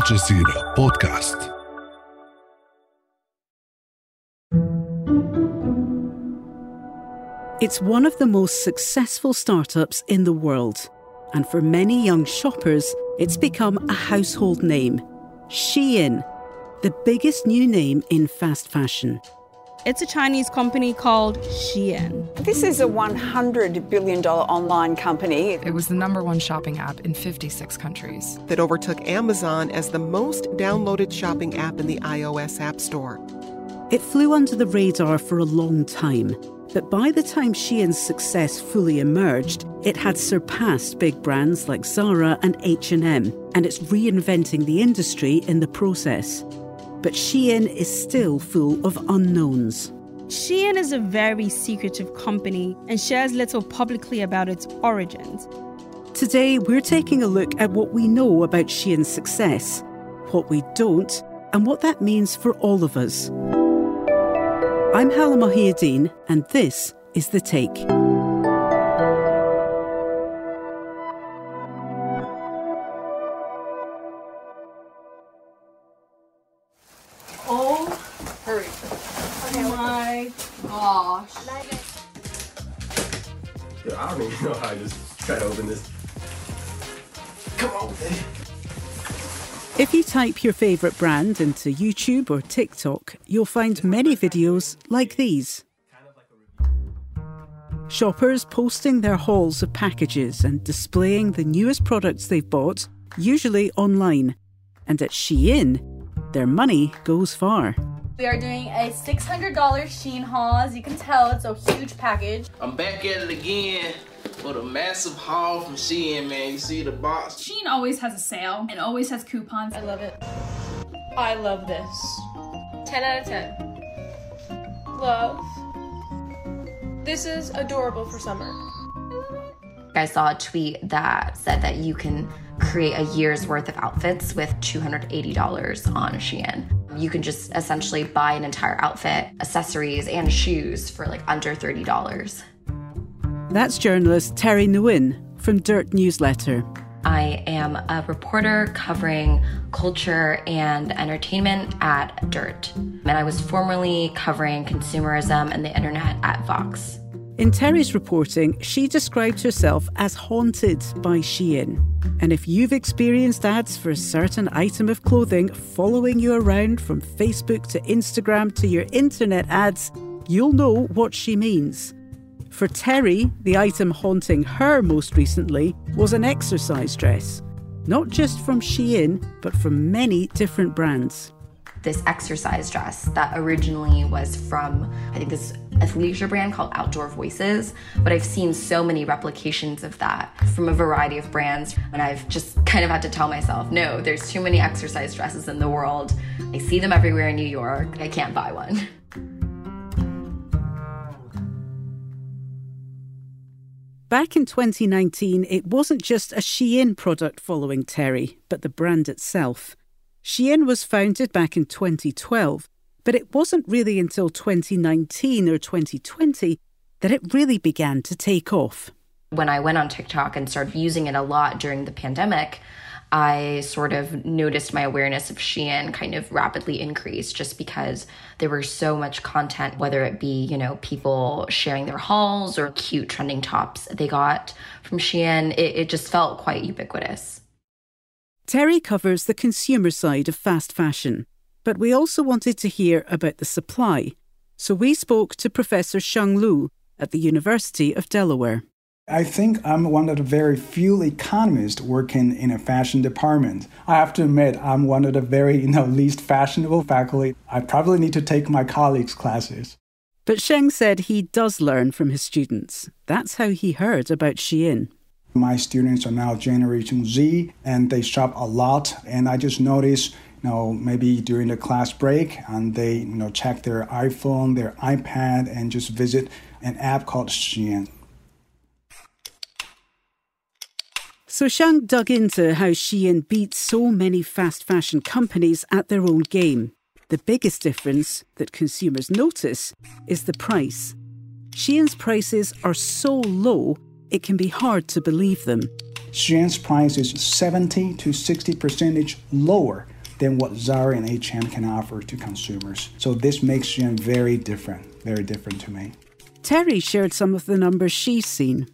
الجزيرة بودكاست It's one of the most successful startups in the world. And for many young shoppers, it's become a household name Shein, the biggest new name in fast fashion. It's a Chinese company called Shein. This is a $100 billion online company. It was the number one shopping app in 56 countries. That overtook Amazon as the most downloaded shopping app in the iOS App Store. It flew under the radar for a long time, but by the time Shein's success fully emerged, it had surpassed big brands like Zara and H&M, and it's reinventing the industry in the process. But Shein is still full of unknowns. Shein is a very secretive company and shares little publicly about its origins. Today, we're taking a look at what we know about Shein's success, what we don't, and what that means for all of us. I'm Halla Mohieddeen, and this is The Take. Gosh. Dude, I don't even know how I just try to open this. Come on, baby. If you type your favourite brand into YouTube or TikTok, you'll find many videos like these. Shoppers posting their hauls of packages and displaying the newest products they've bought, usually online. And at Shein, their money goes far. We are doing a $600 Shein haul. As you can tell, it's a huge package. I'm back at it again with a massive haul from Shein, man. You see the box? Shein always has a sale and always has coupons. I love it. I love this. 10 out of 10. Love. This is adorable for summer. I saw a tweet that said that you can create a year's worth of outfits with $280 on Shein. You can just essentially buy an entire outfit, accessories, and shoes for like under $30. That's journalist Terry Nguyen from Dirt Newsletter. I am a reporter covering culture and entertainment at Dirt. And I was formerly covering consumerism and the internet at Vox. In Terry's reporting, she described herself as haunted by Shein. And if you've experienced ads for a certain item of clothing following you around from Facebook to Instagram to your internet ads, you'll know what she means. For Terry, the item haunting her most recently was an exercise dress, not just from Shein, but from many different brands. This exercise dress that originally was from, I think, this athleisure brand called Outdoor Voices, but I've seen so many replications of that from a variety of brands, and I've just kind of had to tell myself, no, there's too many exercise dresses in the world. I see them everywhere in New York. I can't buy one. Back in 2019, it wasn't just a Shein product following Terry, but the brand itself. Shein was founded back in 2012, but it wasn't really until 2019 or 2020 that it really began to take off. When I went on TikTok and started using it a lot during the pandemic, I sort of noticed my awareness of Shein kind of rapidly increase just because there was so much content, whether it be, you know, people sharing their hauls or cute trending tops they got from Shein. It, it just felt quite ubiquitous. Terry covers the consumer side of fast fashion, but we also wanted to hear about the supply. So we spoke to Professor Sheng Lu at the University of Delaware. I think I'm one of the very few economists working in a fashion department. I have to admit, I'm one of the very you know, least fashionable faculty. I probably need to take my colleagues' classes. But Sheng said he does learn from his students. That's how he heard about Shein. My students are now Generation Z and they shop a lot. And I just noticed, you know, maybe during the class break, and they, you know, check their iPhone, their iPad, and just visit an app called Shein. So Sheng dug into how Shein beats so many fast fashion companies at their own game. The biggest difference that consumers notice is the price. Shein's prices are so low, it can be hard to believe them. Shein's price is 70 to 60 percentage lower than what Zara and H&M can offer to consumers. So this makes Shein very different, very different to me. Terry shared some of the numbers she's seen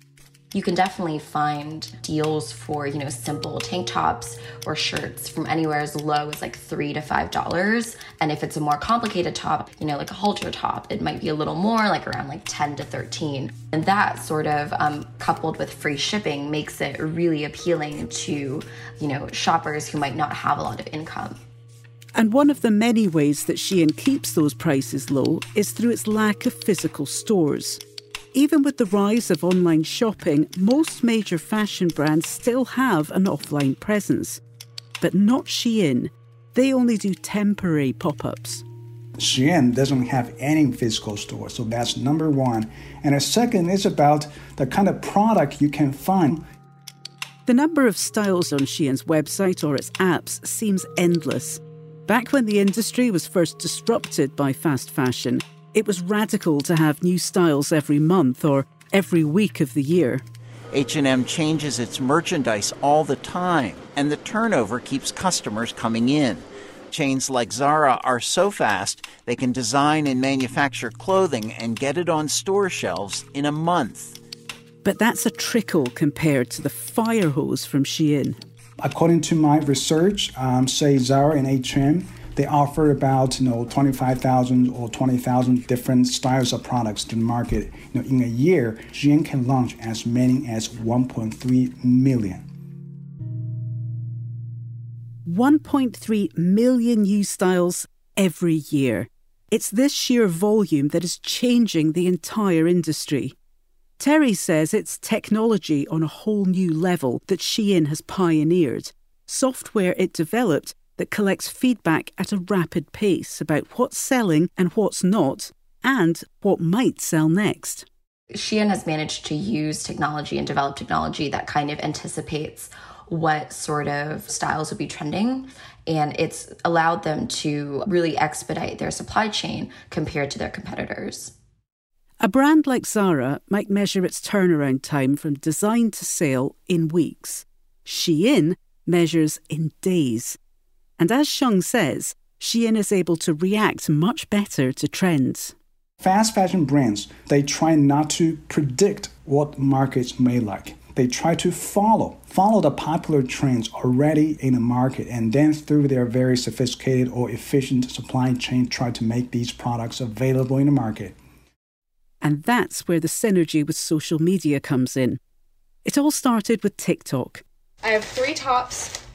you can definitely find deals for you know simple tank tops or shirts from anywhere as low as like three to five dollars. And if it's a more complicated top you know like a halter top it might be a little more like around like 10 to 13 and that sort of um, coupled with free shipping makes it really appealing to you know shoppers who might not have a lot of income. And one of the many ways that Shein keeps those prices low is through its lack of physical stores. Even with the rise of online shopping, most major fashion brands still have an offline presence. But not Shein. They only do temporary pop ups. Shein doesn't have any physical store, so that's number one. And a second is about the kind of product you can find. The number of styles on Shein's website or its apps seems endless. Back when the industry was first disrupted by fast fashion, it was radical to have new styles every month or every week of the year. H&M changes its merchandise all the time, and the turnover keeps customers coming in. Chains like Zara are so fast they can design and manufacture clothing and get it on store shelves in a month. But that's a trickle compared to the fire hose from Shein. According to my research, um, say Zara and H&M they offer about you know 25,000 or 20,000 different styles of products to the market. You know, in a year, Shein can launch as many as 1.3 million. 1.3 million new styles every year. It's this sheer volume that is changing the entire industry. Terry says it's technology on a whole new level that Shein has pioneered. Software it developed that collects feedback at a rapid pace about what's selling and what's not, and what might sell next. Shein has managed to use technology and develop technology that kind of anticipates what sort of styles will be trending. And it's allowed them to really expedite their supply chain compared to their competitors. A brand like Zara might measure its turnaround time from design to sale in weeks. Shein measures in days. And as Sheng says, Shein is able to react much better to trends. Fast fashion brands, they try not to predict what markets may like. They try to follow, follow the popular trends already in the market and then through their very sophisticated or efficient supply chain try to make these products available in the market. And that's where the synergy with social media comes in. It all started with TikTok. I have three tops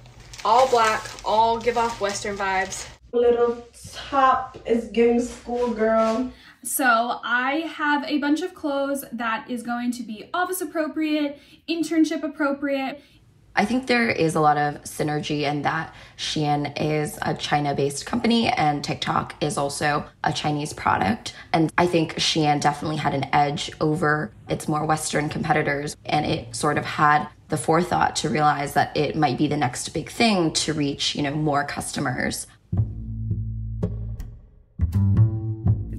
all black, all give off Western vibes. Little top is giving schoolgirl. So I have a bunch of clothes that is going to be office appropriate, internship appropriate. I think there is a lot of synergy in that Shein is a China based company and TikTok is also a Chinese product. And I think Shein definitely had an edge over its more Western competitors and it sort of had the forethought to realize that it might be the next big thing to reach, you know, more customers.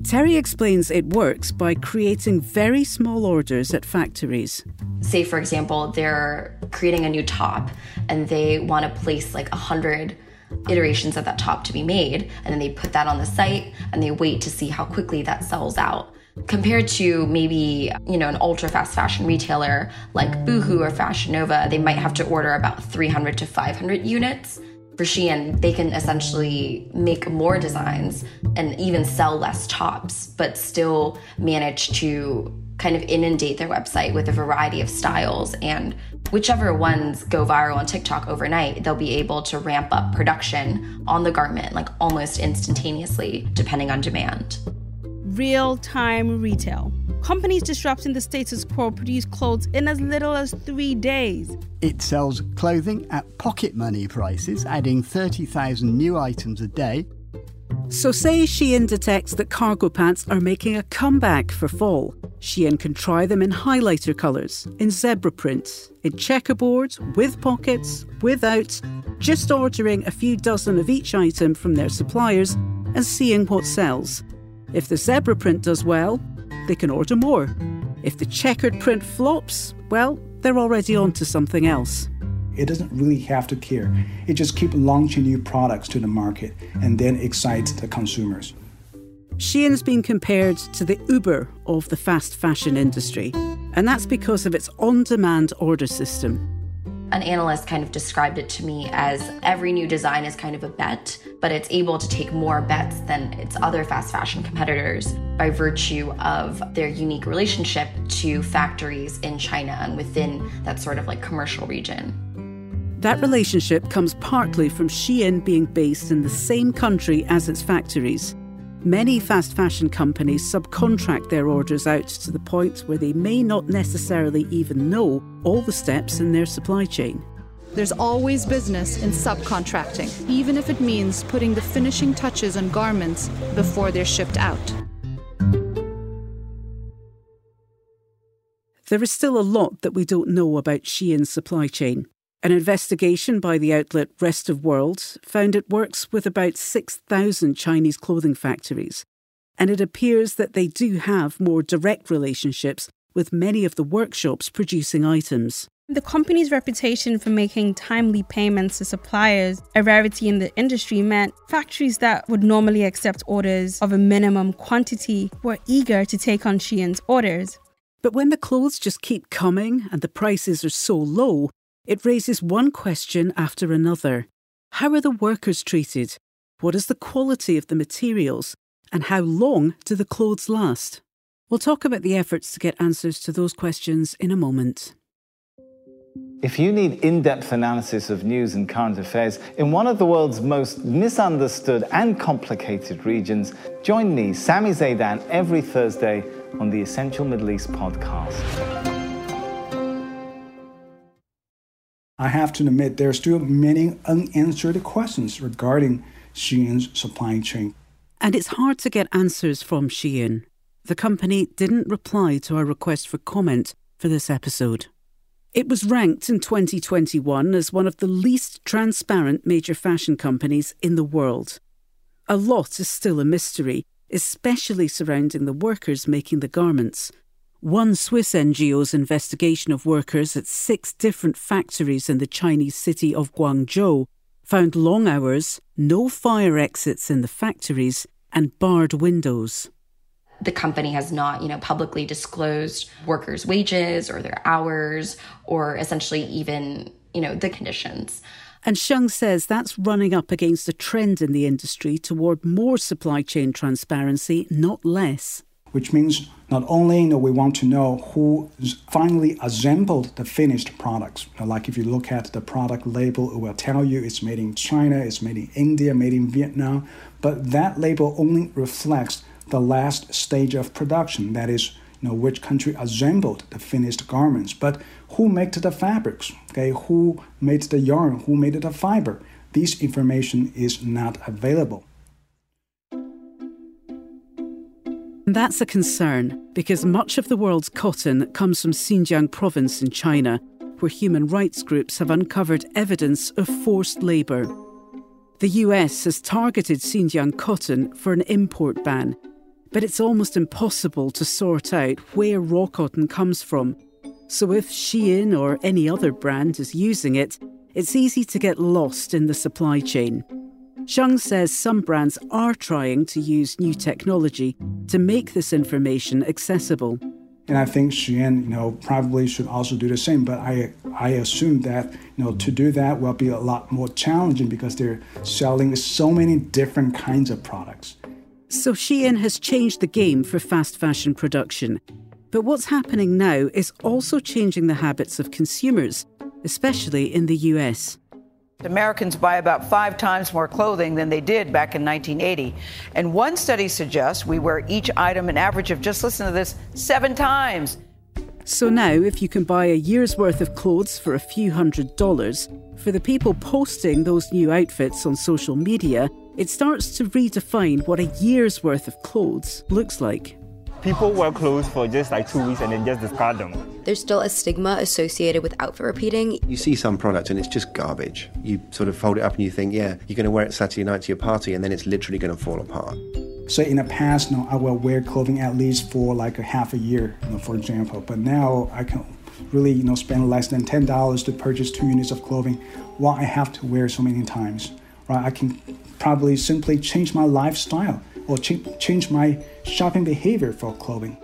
Terry explains it works by creating very small orders at factories. Say, for example, they're creating a new top and they want to place like a hundred iterations of that top to be made, and then they put that on the site and they wait to see how quickly that sells out compared to maybe you know an ultra fast fashion retailer like boohoo or fashion nova they might have to order about 300 to 500 units for shein. They can essentially make more designs and even sell less tops but still manage to kind of inundate their website with a variety of styles. And whichever ones go viral on TikTok overnight, they'll be able to ramp up production on the garment like almost instantaneously depending on demand real time retail. Companies disrupting the status quo produce clothes in as little as three days. It sells clothing at pocket money prices, adding 30,000 new items a day. So, say Shein detects that cargo pants are making a comeback for fall. Shein can try them in highlighter colours, in zebra print, in checkerboards, with pockets, without, just ordering a few dozen of each item from their suppliers and seeing what sells. If the zebra print does well, they can order more. If the checkered print flops, well, they're already on to something else. It doesn't really have to care. It just keep launching new products to the market and then excite the consumers. Shein's been compared to the Uber of the fast fashion industry, and that's because of its on demand order system. An analyst kind of described it to me as every new design is kind of a bet, but it's able to take more bets than its other fast fashion competitors by virtue of their unique relationship to factories in China and within that sort of like commercial region. That relationship comes partly from Shein being based in the same country as its factories. Many fast fashion companies subcontract their orders out to the point where they may not necessarily even know all the steps in their supply chain. There's always business in subcontracting, even if it means putting the finishing touches on garments before they're shipped out. There is still a lot that we don't know about Shein's supply chain. An investigation by the outlet Rest of World found it works with about 6,000 Chinese clothing factories, and it appears that they do have more direct relationships with many of the workshops producing items. The company's reputation for making timely payments to suppliers, a rarity in the industry, meant factories that would normally accept orders of a minimum quantity were eager to take on Shein's orders. But when the clothes just keep coming and the prices are so low, it raises one question after another. How are the workers treated? What is the quality of the materials? And how long do the clothes last? We'll talk about the efforts to get answers to those questions in a moment. If you need in depth analysis of news and current affairs in one of the world's most misunderstood and complicated regions, join me, Sami Zeidan, every Thursday on the Essential Middle East podcast. I have to admit there are still many unanswered questions regarding Shein's supply chain. And it's hard to get answers from Shein. The company didn't reply to our request for comment for this episode. It was ranked in 2021 as one of the least transparent major fashion companies in the world. A lot is still a mystery, especially surrounding the workers making the garments. One Swiss NGO's investigation of workers at six different factories in the Chinese city of Guangzhou found long hours, no fire exits in the factories, and barred windows. The company has not, you know, publicly disclosed workers' wages or their hours or essentially even, you know, the conditions. And Sheng says that's running up against a trend in the industry toward more supply chain transparency, not less which means not only you know, we want to know who finally assembled the finished products. You know, like if you look at the product label, it will tell you it's made in China, it's made in India, made in Vietnam. But that label only reflects the last stage of production, that is, you know, which country assembled the finished garments. But who made the fabrics? Okay, who made the yarn? Who made the fiber? This information is not available. That's a concern because much of the world's cotton comes from Xinjiang province in China, where human rights groups have uncovered evidence of forced labour. The US has targeted Xinjiang cotton for an import ban, but it's almost impossible to sort out where raw cotton comes from. So if Shein or any other brand is using it, it's easy to get lost in the supply chain. Sheng says some brands are trying to use new technology to make this information accessible. And I think Shein, you know, probably should also do the same. But I, I assume that, you know, to do that will be a lot more challenging because they're selling so many different kinds of products. So Shein has changed the game for fast fashion production. But what's happening now is also changing the habits of consumers, especially in the US. Americans buy about five times more clothing than they did back in 1980. And one study suggests we wear each item an average of, just listen to this, seven times. So now, if you can buy a year's worth of clothes for a few hundred dollars, for the people posting those new outfits on social media, it starts to redefine what a year's worth of clothes looks like. People wear clothes for just like two weeks and then just discard them. There's still a stigma associated with outfit repeating. You see some product and it's just garbage. You sort of fold it up and you think, yeah, you're going to wear it Saturday night to your party and then it's literally going to fall apart. So in the past, you know, I will wear clothing at least for like a half a year, you know, for example. But now I can really, you know, spend less than ten dollars to purchase two units of clothing, while I have to wear so many times. Right? I can probably simply change my lifestyle or ch- change my shopping behavior for clothing.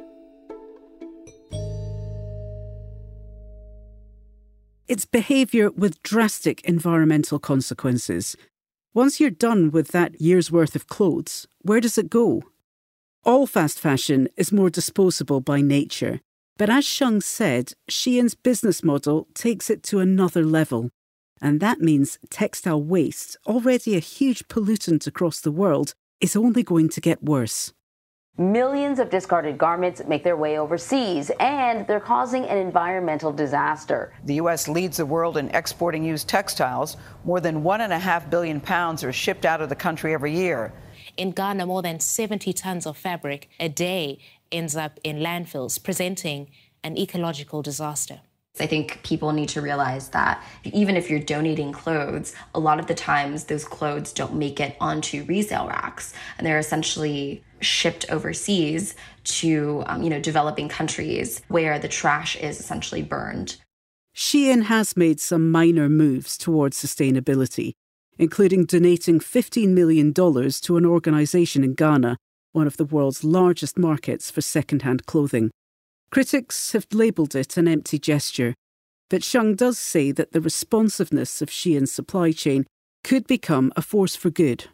It's behaviour with drastic environmental consequences. Once you're done with that year's worth of clothes, where does it go? All fast fashion is more disposable by nature, but as Sheng said, Shein's business model takes it to another level. And that means textile waste, already a huge pollutant across the world, is only going to get worse. Millions of discarded garments make their way overseas, and they're causing an environmental disaster. The U.S. leads the world in exporting used textiles. More than one and a half billion pounds are shipped out of the country every year. In Ghana, more than 70 tons of fabric a day ends up in landfills, presenting an ecological disaster. I think people need to realize that even if you're donating clothes, a lot of the times those clothes don't make it onto resale racks, and they're essentially shipped overseas to um, you know developing countries where the trash is essentially burned. Shein has made some minor moves towards sustainability, including donating $15 million to an organisation in Ghana, one of the world's largest markets for second-hand clothing. Critics have labelled it an empty gesture, but Sheng does say that the responsiveness of Shein's supply chain could become a force for good.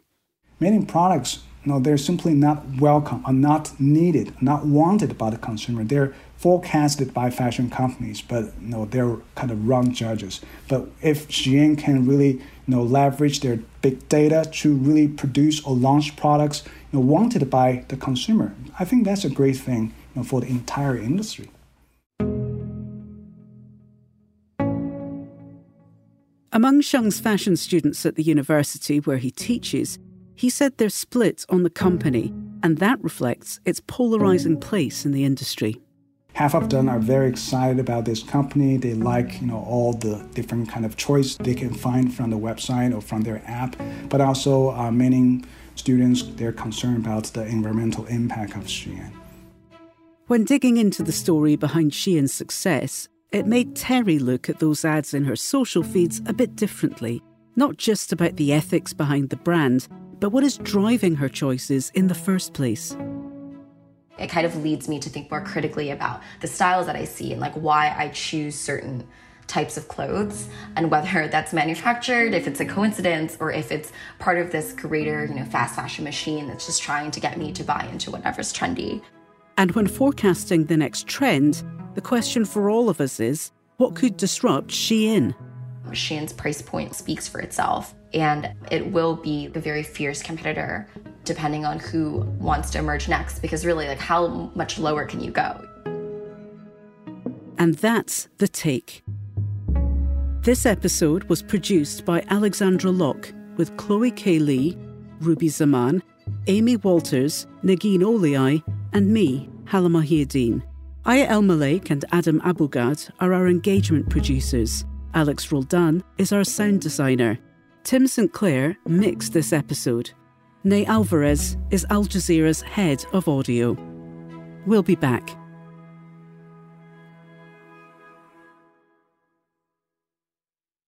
Many products, know, they're simply not welcome, are not needed, not wanted by the consumer. They're forecasted by fashion companies, but know, they're kind of wrong judges. But if Shein can really you know, leverage their big data to really produce or launch products you know, wanted by the consumer, I think that's a great thing for the entire industry. Among Sheng's fashion students at the university where he teaches, he said they're split on the company, and that reflects its polarizing place in the industry. Half of them are very excited about this company. They like, you know, all the different kind of choice they can find from the website or from their app. But also, uh, many students they're concerned about the environmental impact of Shein. When digging into the story behind Shein's success, it made Terry look at those ads in her social feeds a bit differently. Not just about the ethics behind the brand, but what is driving her choices in the first place. It kind of leads me to think more critically about the styles that I see and like why I choose certain types of clothes and whether that's manufactured, if it's a coincidence, or if it's part of this greater, you know, fast fashion machine that's just trying to get me to buy into whatever's trendy. And when forecasting the next trend, the question for all of us is what could disrupt Shein? Shein's price point speaks for itself, and it will be a very fierce competitor depending on who wants to emerge next. Because really, like, how much lower can you go? And that's the take. This episode was produced by Alexandra Locke with Chloe K. Lee, Ruby Zaman, Amy Walters, Negin Owliaei, and me, Halla Mohieddeen. Aya El Malek and Adam Abou-Gad are our engagement producers. Alex Roldan is our sound designer. Tim St. Clair mixed this episode. Ney Alvarez is Al Jazeera's head of audio. We'll be back.